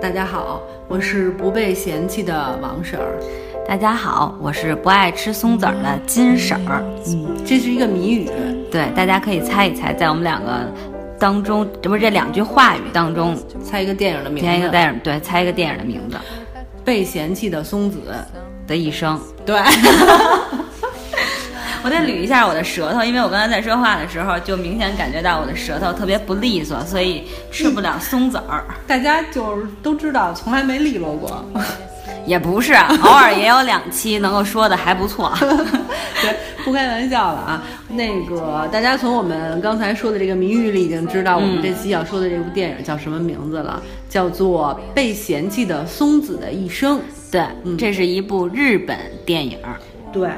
大家好，我是不被嫌弃的王婶儿。大家好，我是不爱吃松子儿的金婶儿。嗯，这是一个谜语。对，大家可以猜一猜，在我们两个当中，这不是这两句话语当中，猜一个电影的名字。猜一个电影，对，猜一个电影的名字。被嫌弃的松子的一生。对。我得捋一下我的舌头，因为我刚才在说话的时候，就明显感觉到我的舌头特别不利索，所以吃不了松子儿。大家就是都知道，从来没利落过。也不是，偶尔也有两期能够说的还不错。对，不开玩笑了啊。那个大家从我们刚才说的这个谜语里已经知道，我们这期要说的这部电影叫什么名字了？叫做《被嫌弃的松子的一生》。对，这是一部日本电影。对，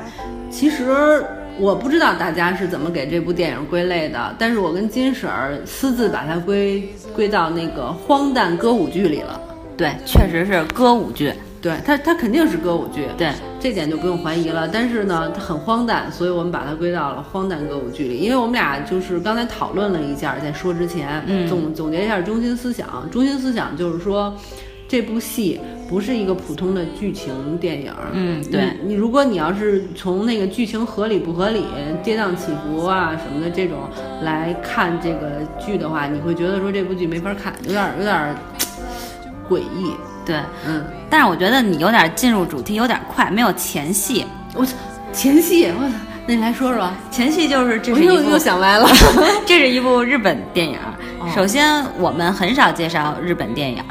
其实。我不知道大家是怎么给这部电影归类的，但是我跟金婶儿私自把它归归到那个荒诞歌舞剧里了。对，确实是歌舞剧。对，它它肯定是歌舞剧。对，这点就不用怀疑了。但是呢，它很荒诞，所以我们把它归到了荒诞歌舞剧里。因为我们俩就是刚才讨论了一下，在说之前，总总结一下中心思想。中心思想就是说。这部戏不是一个普通的剧情电影，嗯，对你，如果你要是从那个剧情合理不合理、跌宕起伏啊什么的这种来看这个剧的话，你会觉得说这部剧没法看，有点有点诡异。对，嗯，但是我觉得你有点进入主题有点快，没有前戏。我操，前戏，我操，那你来说说。前戏就是这是一部又想歪了，这是一部日本电影。首先，我们很少介绍日本电影。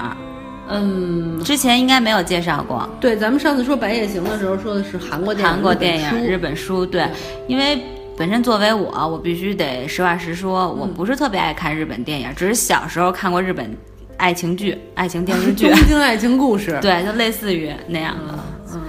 嗯，之前应该没有介绍过。对，咱们上次说《白夜行》的时候说的是韩国电影，韩国电影、日本书。对，因为本身作为我，我必须得实话实说，我不是特别爱看日本电影，只是小时候看过日本爱情剧、爱情电视剧、东京爱情故事。对，就类似于那样的。嗯，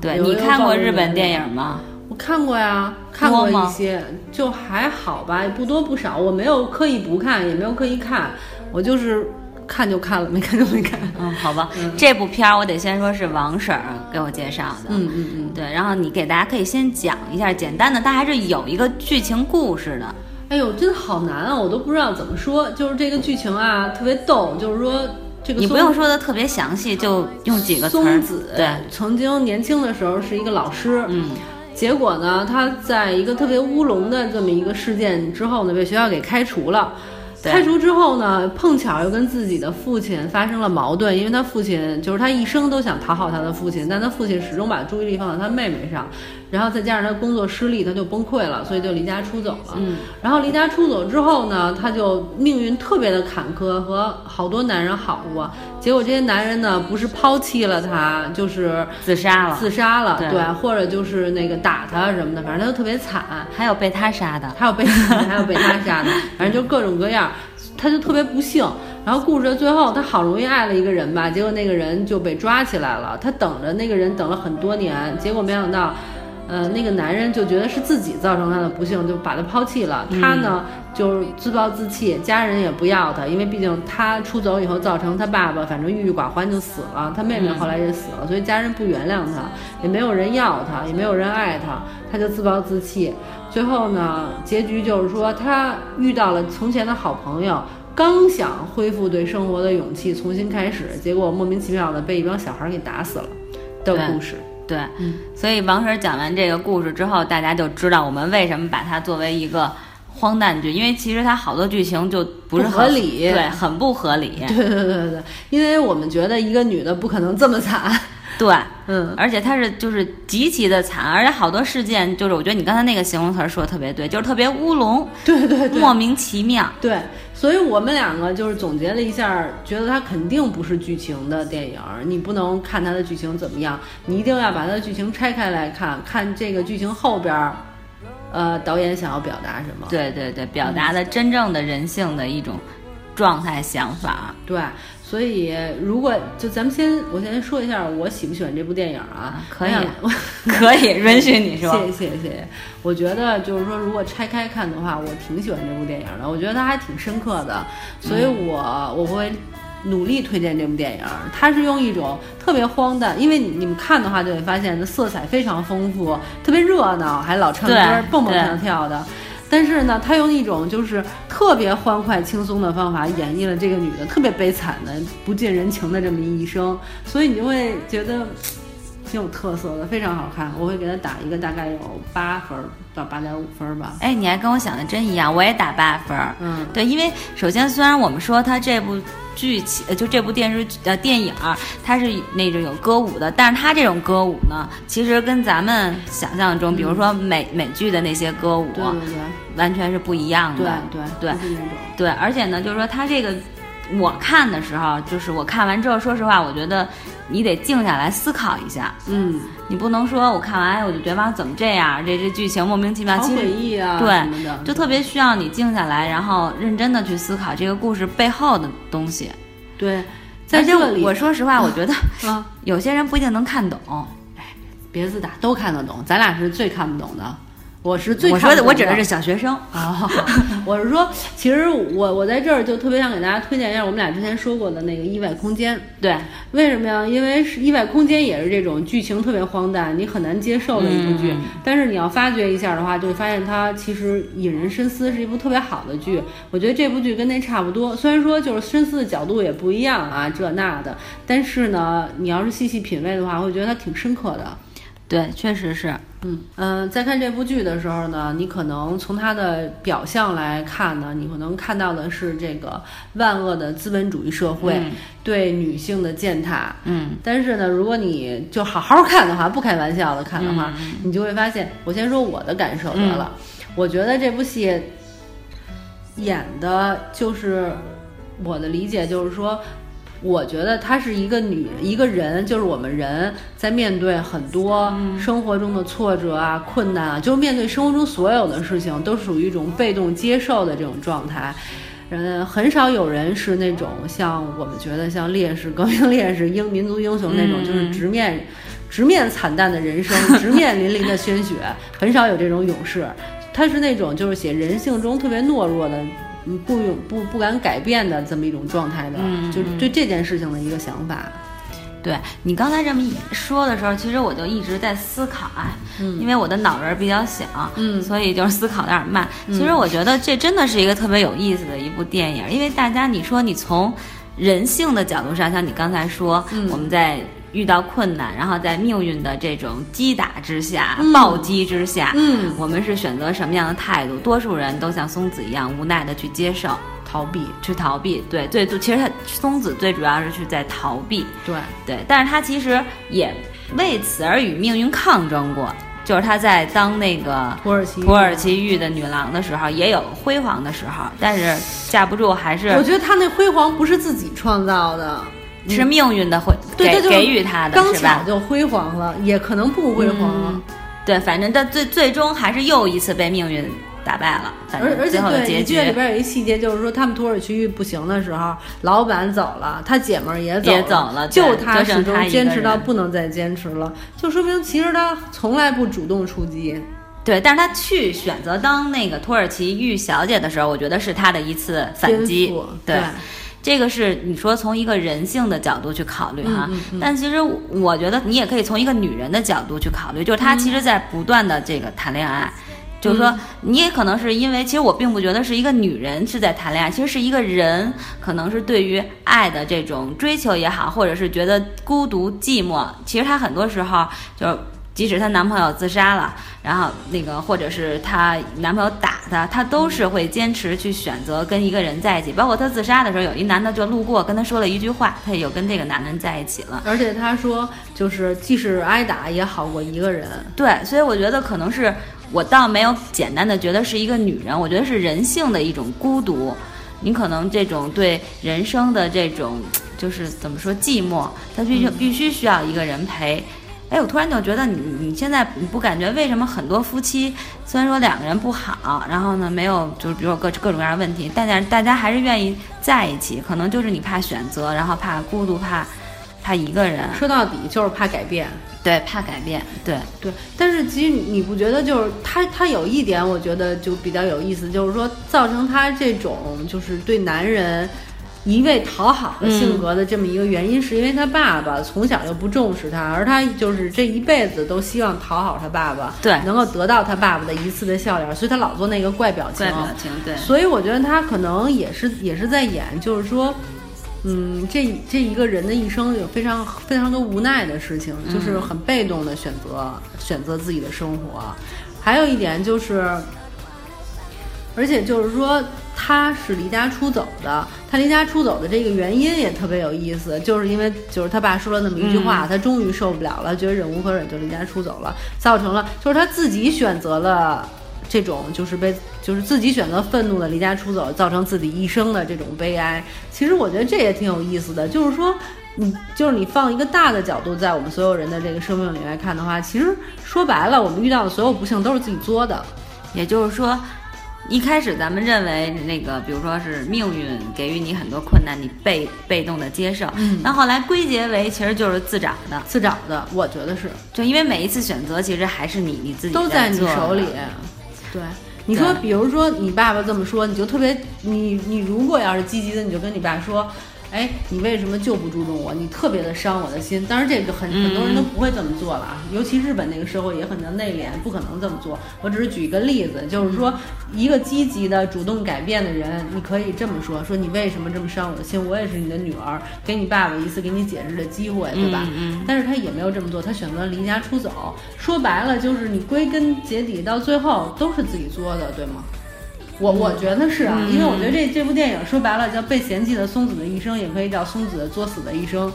对你看过日本电影吗？我看过呀，看过一些，就还好吧，不多不少。我没有刻意不看，也没有刻意看，我就是。看就看了，没看就没看。嗯，好吧，这部片儿我得先说是王婶儿给我介绍的。嗯嗯嗯，对，然后你给大家可以先讲一下简单的，它还是有一个剧情故事的。哎呦，真的好难啊，我都不知道怎么说。就是这个剧情啊，特别逗。就是说，这个你不用说的特别详细，就用几个词。松子对，曾经年轻的时候是一个老师。嗯，结果呢，他在一个特别乌龙的这么一个事件之后呢，被学校给开除了。开除之后呢，碰巧又跟自己的父亲发生了矛盾，因为他父亲就是他一生都想讨好他的父亲，但他父亲始终把注意力放在他妹妹上，然后再加上他工作失利，他就崩溃了，所以就离家出走了。嗯，然后离家出走之后呢，他就命运特别的坎坷，和好多男人好过，结果这些男人呢，不是抛弃了他，就是自杀了，自杀了，对，或者就是那个打他什么的，反正他都特别惨，还有被他杀的，还有被 还有被他杀的，反正就各种各样。他就特别不幸，然后故事的最后，他好容易爱了一个人吧，结果那个人就被抓起来了。他等着那个人等了很多年，结果没想到，呃，那个男人就觉得是自己造成他的不幸，就把他抛弃了。他呢，就是自暴自弃，家人也不要他，因为毕竟他出走以后造成他爸爸反正郁郁寡欢就死了，他妹妹后来也死了，所以家人不原谅他，也没有人要他，也没有人爱他，他就自暴自弃。最后呢，结局就是说他遇到了从前的好朋友，刚想恢复对生活的勇气，重新开始，结果莫名其妙的被一帮小孩给打死了的故事。对，所以王婶讲完这个故事之后，大家就知道我们为什么把它作为一个荒诞剧，因为其实它好多剧情就不是合理，对，很不合理。对对对对对，因为我们觉得一个女的不可能这么惨。对，嗯，而且她是就是极其的惨，而且好多事件就是我觉得你刚才那个形容词说的特别对，就是特别乌龙，对对对，莫名其妙，对，所以我们两个就是总结了一下，觉得它肯定不是剧情的电影，你不能看它的剧情怎么样，你一定要把它的剧情拆开来看，看这个剧情后边，呃，导演想要表达什么？对对对，表达的真正的人性的一种状态想法，对。所以，如果就咱们先，我先说一下我喜不喜欢这部电影啊？可以，可以允许你说。谢谢谢谢。我觉得就是说，如果拆开看的话，我挺喜欢这部电影的。我觉得它还挺深刻的，所以我我会努力推荐这部电影。它是用一种特别荒诞，因为你们看的话就会发现，它色彩非常丰富，特别热闹，还老唱歌、蹦蹦跳跳的。但是呢，他用一种就是特别欢快轻松的方法演绎了这个女的特别悲惨的不近人情的这么一生，所以你就会觉得。挺有特色的，非常好看。我会给他打一个大概有八分到八点五分吧。哎，你还跟我想的真一样，我也打八分。嗯，对，因为首先虽然我们说它这部剧情，就这部电视剧呃电影，它是那种有歌舞的，但是它这种歌舞呢，其实跟咱们想象中，比如说美美剧的那些歌舞，对对对，完全是不一样的。对对对，对，而且呢，就是说它这个。我看的时候，就是我看完之后，说实话，我觉得你得静下来思考一下。嗯，你不能说我看完我就觉得怎么这样，这这剧情莫名其妙，好诡异啊，对，就特别需要你静下来，然后认真的去思考这个故事背后的东西。对，在这里，我说实话，我觉得有些人不一定能看懂。哎，别自大，都看得懂，咱俩是最看不懂的。我是最我说的，我指的是小学生啊。我是说，其实我我在这儿就特别想给大家推荐一下我们俩之前说过的那个《意外空间》。对，为什么呀？因为是《意外空间》也是这种剧情特别荒诞，你很难接受的一部剧。但是你要发掘一下的话，就会发现它其实引人深思，是一部特别好的剧。我觉得这部剧跟那差不多，虽然说就是深思的角度也不一样啊，这那的。但是呢，你要是细细品味的话，会觉得它挺深刻的。对，确实是。嗯嗯，在看这部剧的时候呢，你可能从它的表象来看呢，你可能看到的是这个万恶的资本主义社会对女性的践踏。嗯，但是呢，如果你就好好看的话，不开玩笑的看的话，你就会发现，我先说我的感受得了。我觉得这部戏演的就是我的理解，就是说。我觉得她是一个女一个人，就是我们人在面对很多生活中的挫折啊、困难啊，就是面对生活中所有的事情，都属于一种被动接受的这种状态。嗯，很少有人是那种像我们觉得像烈士、革命烈士、英民族英雄那种，就是直面直面惨淡的人生，直面淋漓的鲜血，很少有这种勇士。他是那种就是写人性中特别懦弱的。不勇不不敢改变的这么一种状态的，就对这件事情的一个想法。对你刚才这么一说的时候，其实我就一直在思考啊，因为我的脑仁比较小，嗯，所以就是思考有点慢。其实我觉得这真的是一个特别有意思的一部电影，因为大家你说你从人性的角度上，像你刚才说，我们在。遇到困难，然后在命运的这种击打之下、暴击之下，嗯，我们是选择什么样的态度？多数人都像松子一样无奈的去接受、逃避、去逃避。对，最其实他松子最主要是去在逃避。对对，但是他其实也为此而与命运抗争过。就是他在当那个土耳其土耳其玉的女郎的时候，也有辉煌的时候，但是架不住还是。我觉得他那辉煌不是自己创造的。是命运的会给给予他的，刚巧就辉煌了，也可能不辉煌了。对，反正但最最终还是又一次被命运打败了。而而且对，结局里边有一细节，就是说他们土耳其玉不行的时候，老板走了，他姐们儿也走了，就他始终坚持到不能再坚持了，就说明其实他从来不主动出击。对，但是他去选择当那个土耳其玉小姐的时候，我觉得是他的一次反击。对。这个是你说从一个人性的角度去考虑哈，但其实我觉得你也可以从一个女人的角度去考虑，就是她其实在不断的这个谈恋爱，就是说你也可能是因为，其实我并不觉得是一个女人是在谈恋爱，其实是一个人可能是对于爱的这种追求也好，或者是觉得孤独寂寞，其实她很多时候就。即使她男朋友自杀了，然后那个或者是她男朋友打她，她都是会坚持去选择跟一个人在一起。包括她自杀的时候，有一男的就路过跟她说了一句话，她也就跟这个男人在一起了。而且她说，就是即使挨打也好过一个人。对，所以我觉得可能是我倒没有简单的觉得是一个女人，我觉得是人性的一种孤独。你可能这种对人生的这种就是怎么说寂寞，她必须必须需要一个人陪。哎，我突然就觉得你你现在你不感觉为什么很多夫妻虽然说两个人不好，然后呢没有就是比如各各种各样的问题，但是大家还是愿意在一起，可能就是你怕选择，然后怕孤独，怕怕一个人。说到底就是怕改变，对，怕改变，对对。但是其实你不觉得就是他他有一点，我觉得就比较有意思，就是说造成他这种就是对男人。一味讨好的性格的这么一个原因，是因为他爸爸从小就不重视他，而他就是这一辈子都希望讨好他爸爸，对，能够得到他爸爸的一次的笑脸，所以他老做那个怪表情。怪表情，对。所以我觉得他可能也是也是在演，就是说，嗯，这这一个人的一生有非常非常多无奈的事情，就是很被动的选择选择自己的生活。还有一点就是，而且就是说。他是离家出走的，他离家出走的这个原因也特别有意思，就是因为就是他爸说了那么一句话，他终于受不了了，觉得忍无可忍，就离家出走了，造成了就是他自己选择了这种就是被就是自己选择愤怒的离家出走，造成自己一生的这种悲哀。其实我觉得这也挺有意思的，就是说你就是你放一个大的角度，在我们所有人的这个生命里来看的话，其实说白了，我们遇到的所有不幸都是自己作的，也就是说。一开始咱们认为那个，比如说是命运给予你很多困难，你被被动的接受。嗯，那后来归结为其实就是自找的，自找的。我觉得是，就因为每一次选择其实还是你你自己都在你手里。对，你说，比如说你爸爸这么说，你就特别，你你如果要是积极的，你就跟你爸说。哎，你为什么就不注重我？你特别的伤我的心。当然，这个很很多人都不会这么做了啊，尤其日本那个社会也很的内敛，不可能这么做。我只是举一个例子，就是说，一个积极的、主动改变的人，你可以这么说：说你为什么这么伤我的心？我也是你的女儿，给你爸爸一次给你解释的机会，对吧？嗯但是他也没有这么做，他选择离家出走。说白了，就是你归根结底到最后都是自己作的，对吗？我我觉得是啊，因为我觉得这这部电影说白了叫被嫌弃的松子的一生，也可以叫松子作死的一生。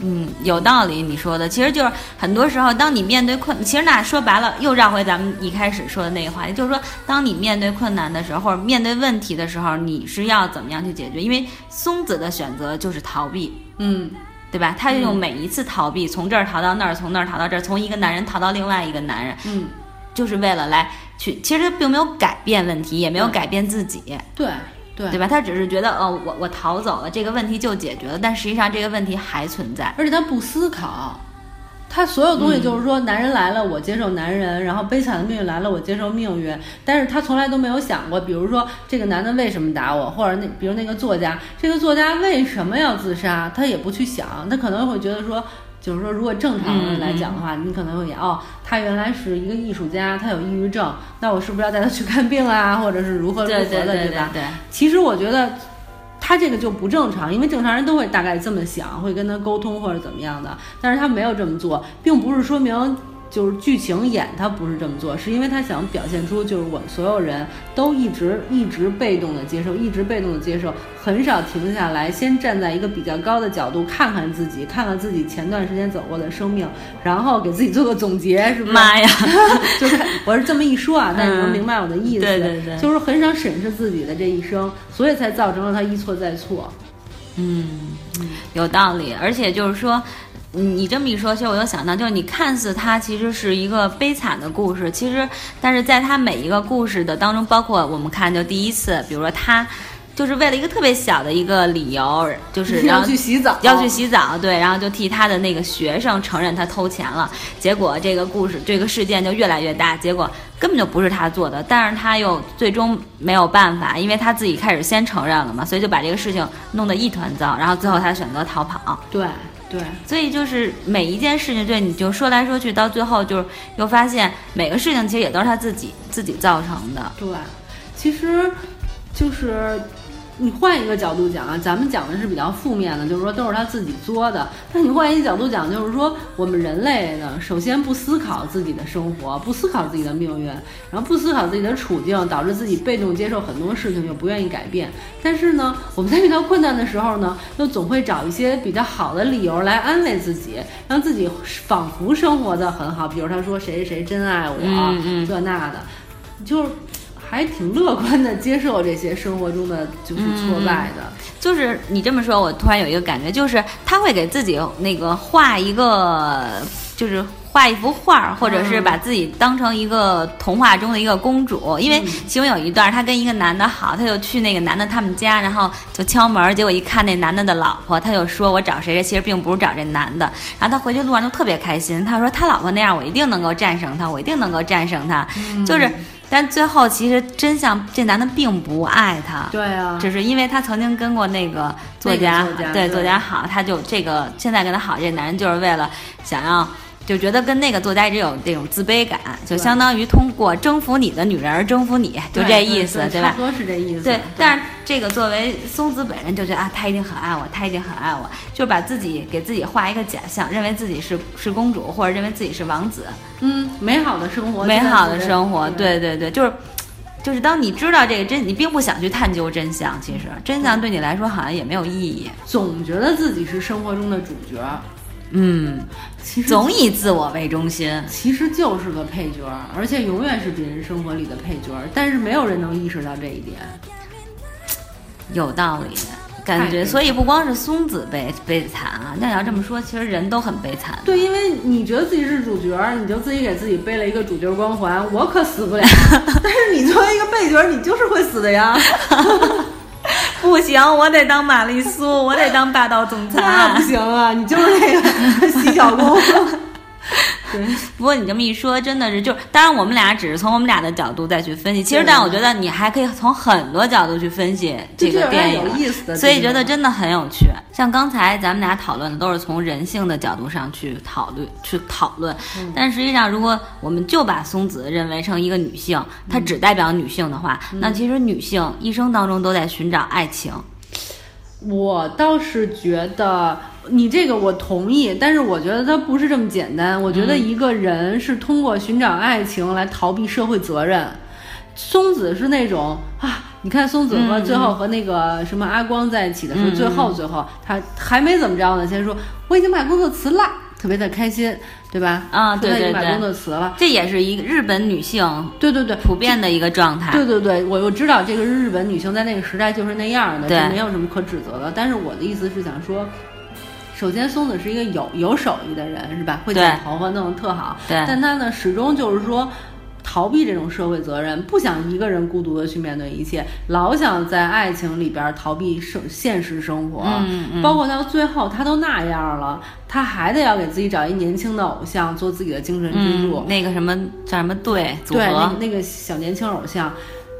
嗯，有道理你说的，其实就是很多时候，当你面对困，其实那说白了又绕回咱们一开始说的那个话题，就是说，当你面对困难的时候，或者面对问题的时候，你是要怎么样去解决？因为松子的选择就是逃避，嗯，对吧？他就用每一次逃避，从这儿逃到那儿，从那儿逃到这儿，从一个男人逃到另外一个男人，嗯。就是为了来去，其实并没有改变问题，也没有改变自己，对对。对吧？他只是觉得，哦，我我逃走了，这个问题就解决了，但实际上这个问题还存在，而且他不思考，他所有东西就是说，男人来了我接受男人，然后悲惨的命运来了我接受命运，但是他从来都没有想过，比如说这个男的为什么打我，或者那比如那个作家，这个作家为什么要自杀，他也不去想，他可能会觉得说。就是说，如果正常人来讲的话，你可能会，哦，他原来是一个艺术家，他有抑郁症，那我是不是要带他去看病啊，或者是如何如何的，对吧？对。其实我觉得，他这个就不正常，因为正常人都会大概这么想，会跟他沟通或者怎么样的，但是他没有这么做，并不是说明。就是剧情演他不是这么做，是因为他想表现出就是我们所有人都一直一直被动的接受，一直被动的接受，很少停下来，先站在一个比较高的角度看看自己，看看自己前段时间走过的生命，然后给自己做个总结，是？妈呀，就是我是这么一说啊，但你能明白我的意思？对对对，就是很少审视自己的这一生，所以才造成了他一错再错。嗯，有道理，而且就是说。你这么一说，其实我又想到，就是你看似它其实是一个悲惨的故事，其实，但是在它每一个故事的当中，包括我们看，就第一次，比如说他，就是为了一个特别小的一个理由，就是要去洗澡，要去洗澡，对，然后就替他的那个学生承认他偷钱了，结果这个故事这个事件就越来越大，结果根本就不是他做的，但是他又最终没有办法，因为他自己开始先承认了嘛，所以就把这个事情弄得一团糟，然后最后他选择逃跑，对。对，所以就是每一件事情，对你就说来说去，到最后就是又发现每个事情其实也都是他自己自己造成的。对，其实就是。你换一个角度讲啊，咱们讲的是比较负面的，就是说都是他自己作的。但你换一个角度讲，就是说我们人类呢，首先不思考自己的生活，不思考自己的命运，然后不思考自己的处境，导致自己被动接受很多事情，又不愿意改变。但是呢，我们在遇到困难的时候呢，又总会找一些比较好的理由来安慰自己，让自己仿佛生活的很好。比如他说谁谁谁真爱我，这那的，就是。还挺乐观的，接受这些生活中的就是挫败的。就是你这么说，我突然有一个感觉，就是他会给自己那个画一个，就是画一幅画，或者是把自己当成一个童话中的一个公主。因为其中有一段，他跟一个男的好，他就去那个男的他们家，然后就敲门，结果一看那男的的老婆，他就说我找谁谁，其实并不是找这男的。然后他回去路上就特别开心，他说他老婆那样，我一定能够战胜他，我一定能够战胜他，就是。但最后其实真相，这男的并不爱她。对啊，只是因为他曾经跟过那个作家，对作家好，他就这个现在跟他好，这男人就是为了想要。就觉得跟那个作家一直有这种自卑感，就相当于通过征服你的女人而征服你，就这意思，对吧？差不多是这意思。对，但是这个作为松子本人就觉得啊，他一定很爱我，他一定很爱我，就把自己给自己画一个假象，认为自己是是公主，或者认为自己是王子。嗯，美好的生活，美好的生活，对对对，就是就是当你知道这个真，你并不想去探究真相，其实真相对你来说好像也没有意义，总觉得自己是生活中的主角。嗯，其实总以自我为中心，其实就是个配角，而且永远是别人生活里的配角。但是没有人能意识到这一点，有道理，感觉。所以不光是松子悲悲惨啊，那要这么说，其实人都很悲惨。对，因为你觉得自己是主角，你就自己给自己背了一个主角光环，我可死不了。但是你作为一个配角，你就是会死的呀。不行，我得当玛丽苏，我得当霸道总裁。那不行啊，你就是那个洗脚工。对，不过你这么一说，真的是就，当然我们俩只是从我们俩的角度再去分析。其实，但我觉得你还可以从很多角度去分析这个电影，有意思的。所以觉得真的很有趣。像刚才咱们俩讨论的都是从人性的角度上去讨论去讨论，但实际上，如果我们就把松子认为成一个女性，她只代表女性的话，那其实女性一生当中都在寻找爱情。我倒是觉得。你这个我同意，但是我觉得它不是这么简单。我觉得一个人是通过寻找爱情来逃避社会责任。松子是那种啊，你看松子和最后和那个什么阿光在一起的时候，最后最后他还没怎么着呢，先说我已经把工作辞了，特别的开心，对吧？啊，对对对，把工作辞了，这也是一个日本女性对对对普遍的一个状态。对对对，我我知道这个日本女性在那个时代就是那样的，就，没有什么可指责的。但是我的意思是想说。首先，松子是一个有有手艺的人，是吧？会剪头发，弄得特好。对。但他呢，始终就是说，逃避这种社会责任，不想一个人孤独的去面对一切，老想在爱情里边逃避生现实生活。嗯嗯。包括到最后，他都那样了，他还得要给自己找一年轻的偶像做自己的精神支柱。那个什么叫什么队组合？对，那那个小年轻偶像。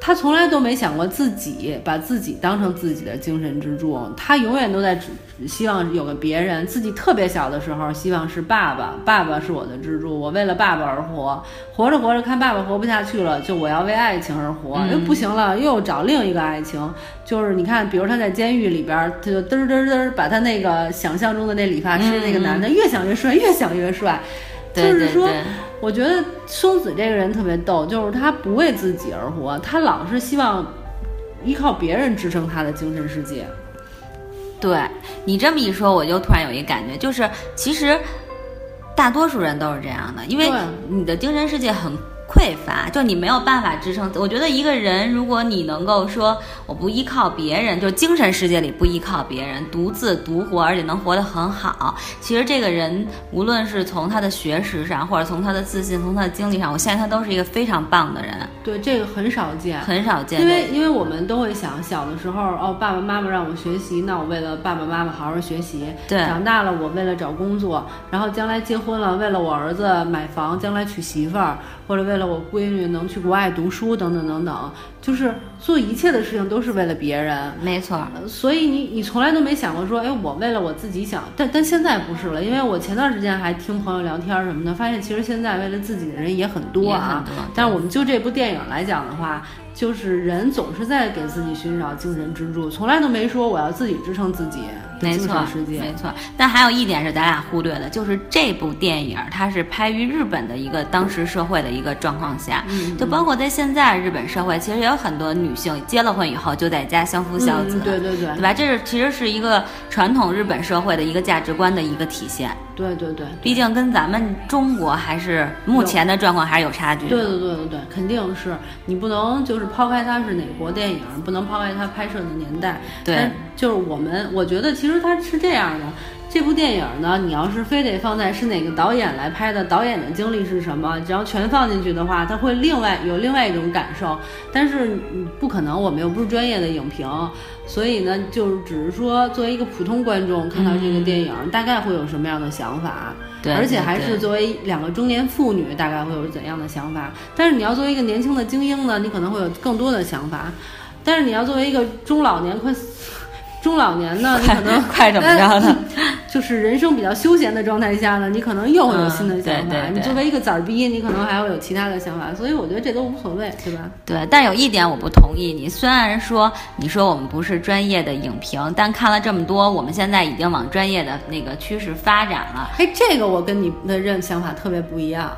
他从来都没想过自己把自己当成自己的精神支柱，他永远都在只希望有个别人。自己特别小的时候，希望是爸爸，爸爸是我的支柱，我为了爸爸而活。活着活着，看爸爸活不下去了，就我要为爱情而活，又不行了，又找另一个爱情。就是你看，比如他在监狱里边，他就嘚嘚嘚把他那个想象中的那理发师那个男的越想越帅，越想越帅。就是说，我觉得松子这个人特别逗，就是他不为自己而活，他老是希望依靠别人支撑他的精神世界。对你这么一说，我就突然有一个感觉，就是其实大多数人都是这样的，因为你的精神世界很。匮乏，就你没有办法支撑。我觉得一个人，如果你能够说我不依靠别人，就精神世界里不依靠别人，独自独活，而且能活得很好，其实这个人无论是从他的学识上，或者从他的自信，从他的经历上，我相信他都是一个非常棒的人。对，这个很少见，很少见。因为因为我们都会想，小的时候哦，爸爸妈妈让我学习，那我为了爸爸妈妈好好学习。对，长大了我为了找工作，然后将来结婚了，为了我儿子买房，将来娶媳妇儿。或者为了我闺女能去国外读书等等等等，就是做一切的事情都是为了别人，没错。所以你你从来都没想过说，哎，我为了我自己想，但但现在不是了，因为我前段时间还听朋友聊天什么的，发现其实现在为了自己的人也很多啊。但是我们就这部电影来讲的话。就是人总是在给自己寻找精神支柱，从来都没说我要自己支撑自己。没错，没错。但还有一点是咱俩忽略的，就是这部电影它是拍于日本的一个当时社会的一个状况下，就包括在现在日本社会，其实也有很多女性结了婚以后就在家相夫教子，对对对，对吧？这是其实是一个传统日本社会的一个价值观的一个体现。对对对，毕竟跟咱们中国还是目前的状况还是有差距。对对对对对，肯定是你不能就是抛开它是哪国电影，不能抛开它拍摄的年代。对，就是我们，我觉得其实它是这样的，这部电影呢，你要是非得放在是哪个导演来拍的，导演的经历是什么，只要全放进去的话，他会另外有另外一种感受。但是嗯不可能，我们又不是专业的影评，所以呢，就只是说作为一个普通观众看到这个电影，大概会有什么样的想法。对而且还是作为两个中年妇女，大概会有怎样的想法？但是你要作为一个年轻的精英呢，你可能会有更多的想法。但是你要作为一个中老年快中老年呢，你可能快怎么着呢？就是人生比较休闲的状态下呢，你可能又会有新的想法。嗯对对对你作为一个崽儿逼，你可能还会有其他的想法。所以我觉得这都无所谓，对吧？对，但有一点我不同意你。虽然说你说我们不是专业的影评，但看了这么多，我们现在已经往专业的那个趋势发展了。哎，这个我跟你的认想法特别不一样。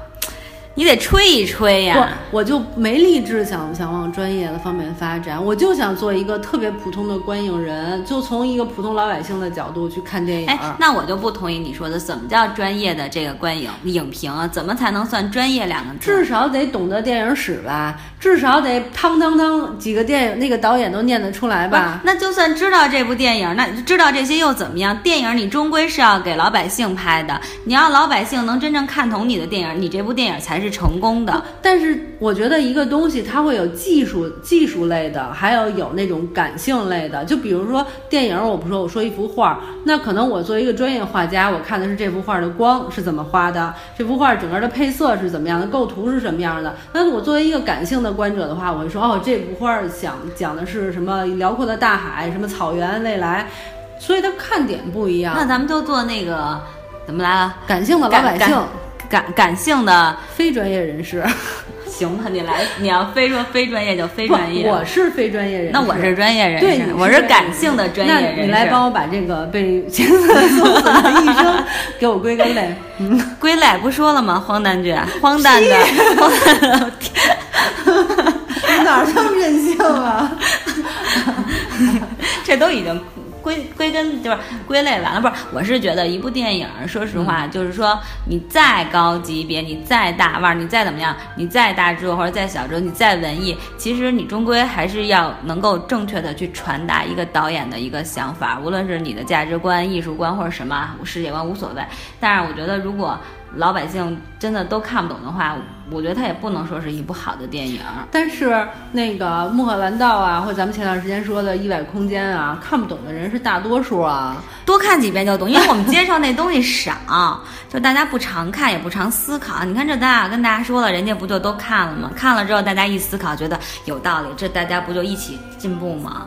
你得吹一吹呀、我我就没立志想想往专业的方面发展，我就想做一个特别普通的观影人，就从一个普通老百姓的角度去看电影。哎，那我就不同意你说的，怎么叫专业的这个观影影评啊？怎么才能算专业两个字？至少得懂得电影史吧，至少得汤汤汤几个电影那个导演都念得出来吧。那就算知道这部电影，那知道这些又怎么样？电影你终归是要给老百姓拍的，你要老百姓能真正看懂你的电影，你这部电影才是成功的。但是我觉得一个东西它会有技术技术类的，还有有那种感性类的。就比如说电影，我不说我说一幅画，那可能我作为一个专业画家，我看的是这幅画的光是怎么画的，这幅画整个的配色是怎么样的，构图是什么样的。那我作为一个感性的观者的话，我会说哦，这幅画想讲的是什么辽阔的大海，什么草原未来，所以它看点不一样。那咱们就做那个怎么来了？感性的老百姓，感感感性的，非专业人士，行吧？你来，你要非说非专业就非专业。我是非专业人士。那我是专业人士，我是感性的专业人士。那你来帮我把这个被千色送死的一生 给我归个类。嗯，归类不说了吗？荒诞剧，荒诞的，荒诞的。哪儿这么任性啊？这都已经归归根就是归类完了，不是？我是觉得一部电影，说实话，就是说你再高级别，你再大腕儿，你再怎么样，你再大制作或者再小制作，你再文艺，其实你终归还是要能够正确的去传达一个导演的一个想法，无论是你的价值观、艺术观或者什么世界观无所谓。但是我觉得如果老百姓真的都看不懂的话，我觉得它也不能说是一部好的电影。但是那个《穆赫兰道》啊，或者咱们前段时间说的《意外空间》啊，看不懂的人是大多数啊。多看几遍就懂，因为我们接受那东西少，就大家不常看，也不常思考。你看这咱俩跟大家说了，人家不就都看了吗？看了之后，大家一思考，觉得有道理，这大家不就一起进步吗？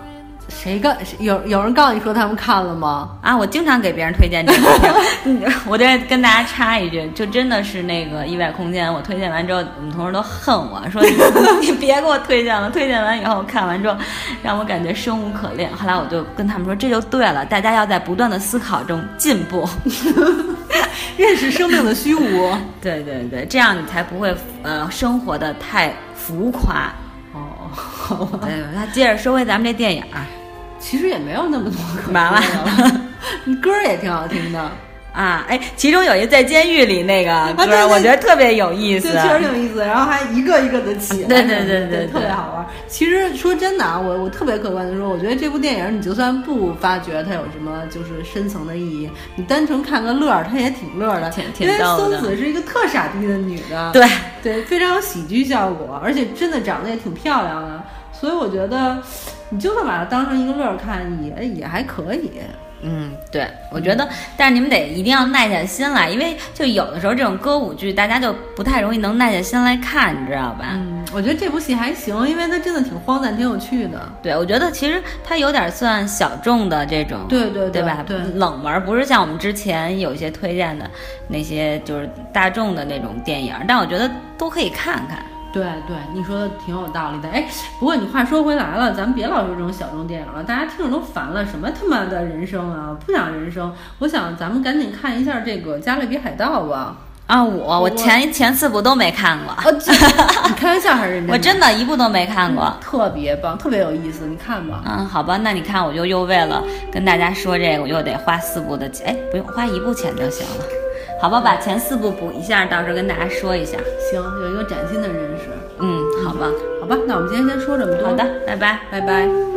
谁告有有人告诉你说他们看了吗？啊，我经常给别人推荐这个。嗯我这跟大家插一句，就真的是那个《意外空间》，我推荐完之后，我们同事都恨我说你 你别给我推荐了，推荐完以后看完之后，让我感觉生无可恋。后来我就跟他们说，这就对了，大家要在不断的思考中进步。认识生命的虚无。对对对，这样你才不会呃生活的太浮夸。哦，好吧，对，那接着说回咱们这电影儿其实也没有那么多可完了歌儿也挺好听的。啊，哎，其中有一在监狱里那个歌，对对我觉得特别有意思对，。确实挺有意思，然后还一个一个的起 来，对对对对特别好玩。其实说真的啊，我我特别客观的说，我觉得这部电影你就算不发觉它有什么就是深层的意义，你单纯看个乐儿，它也挺乐的。挺挺因为松子是一个特傻逼的女的，对，对，非常有喜剧效果，而且真的长得也挺漂亮的，所以我觉得你就算把它当成一个乐儿看，也也还可以。嗯，对，我觉得，但是你们得一定要耐下心来，因为就有的时候这种歌舞剧，大家就不太容易能耐下心来看，你知道吧？嗯，我觉得这部戏还行，因为它真的挺荒诞，挺有趣的。对，我觉得其实它有点算小众的这种，对对对吧？对，冷门不是像我们之前有一些推荐的那些就是大众的那种电影，但我觉得都可以看看。对对，你说的挺有道理的。哎，不过你话说回来了，咱们别老说这种小众电影了，大家听着都烦了。什么他妈的人生啊，不想人生。我想咱们赶紧看一下这个《加勒比海盗》吧。啊，我我前前四部都没看过，你开玩笑还是认真的？我真的一部都没看过。特别棒，特别有意思，你看吧。嗯，好吧，那你看，我就又为了跟大家说这个，我又得花四部的钱，哎，不用花一部钱就行了。好吧，把前四部补一下，到时候跟大家说一下。行，有一个崭新的认识。嗯，好吧，好吧，那我们今天先说这么多。好的，拜拜。拜拜。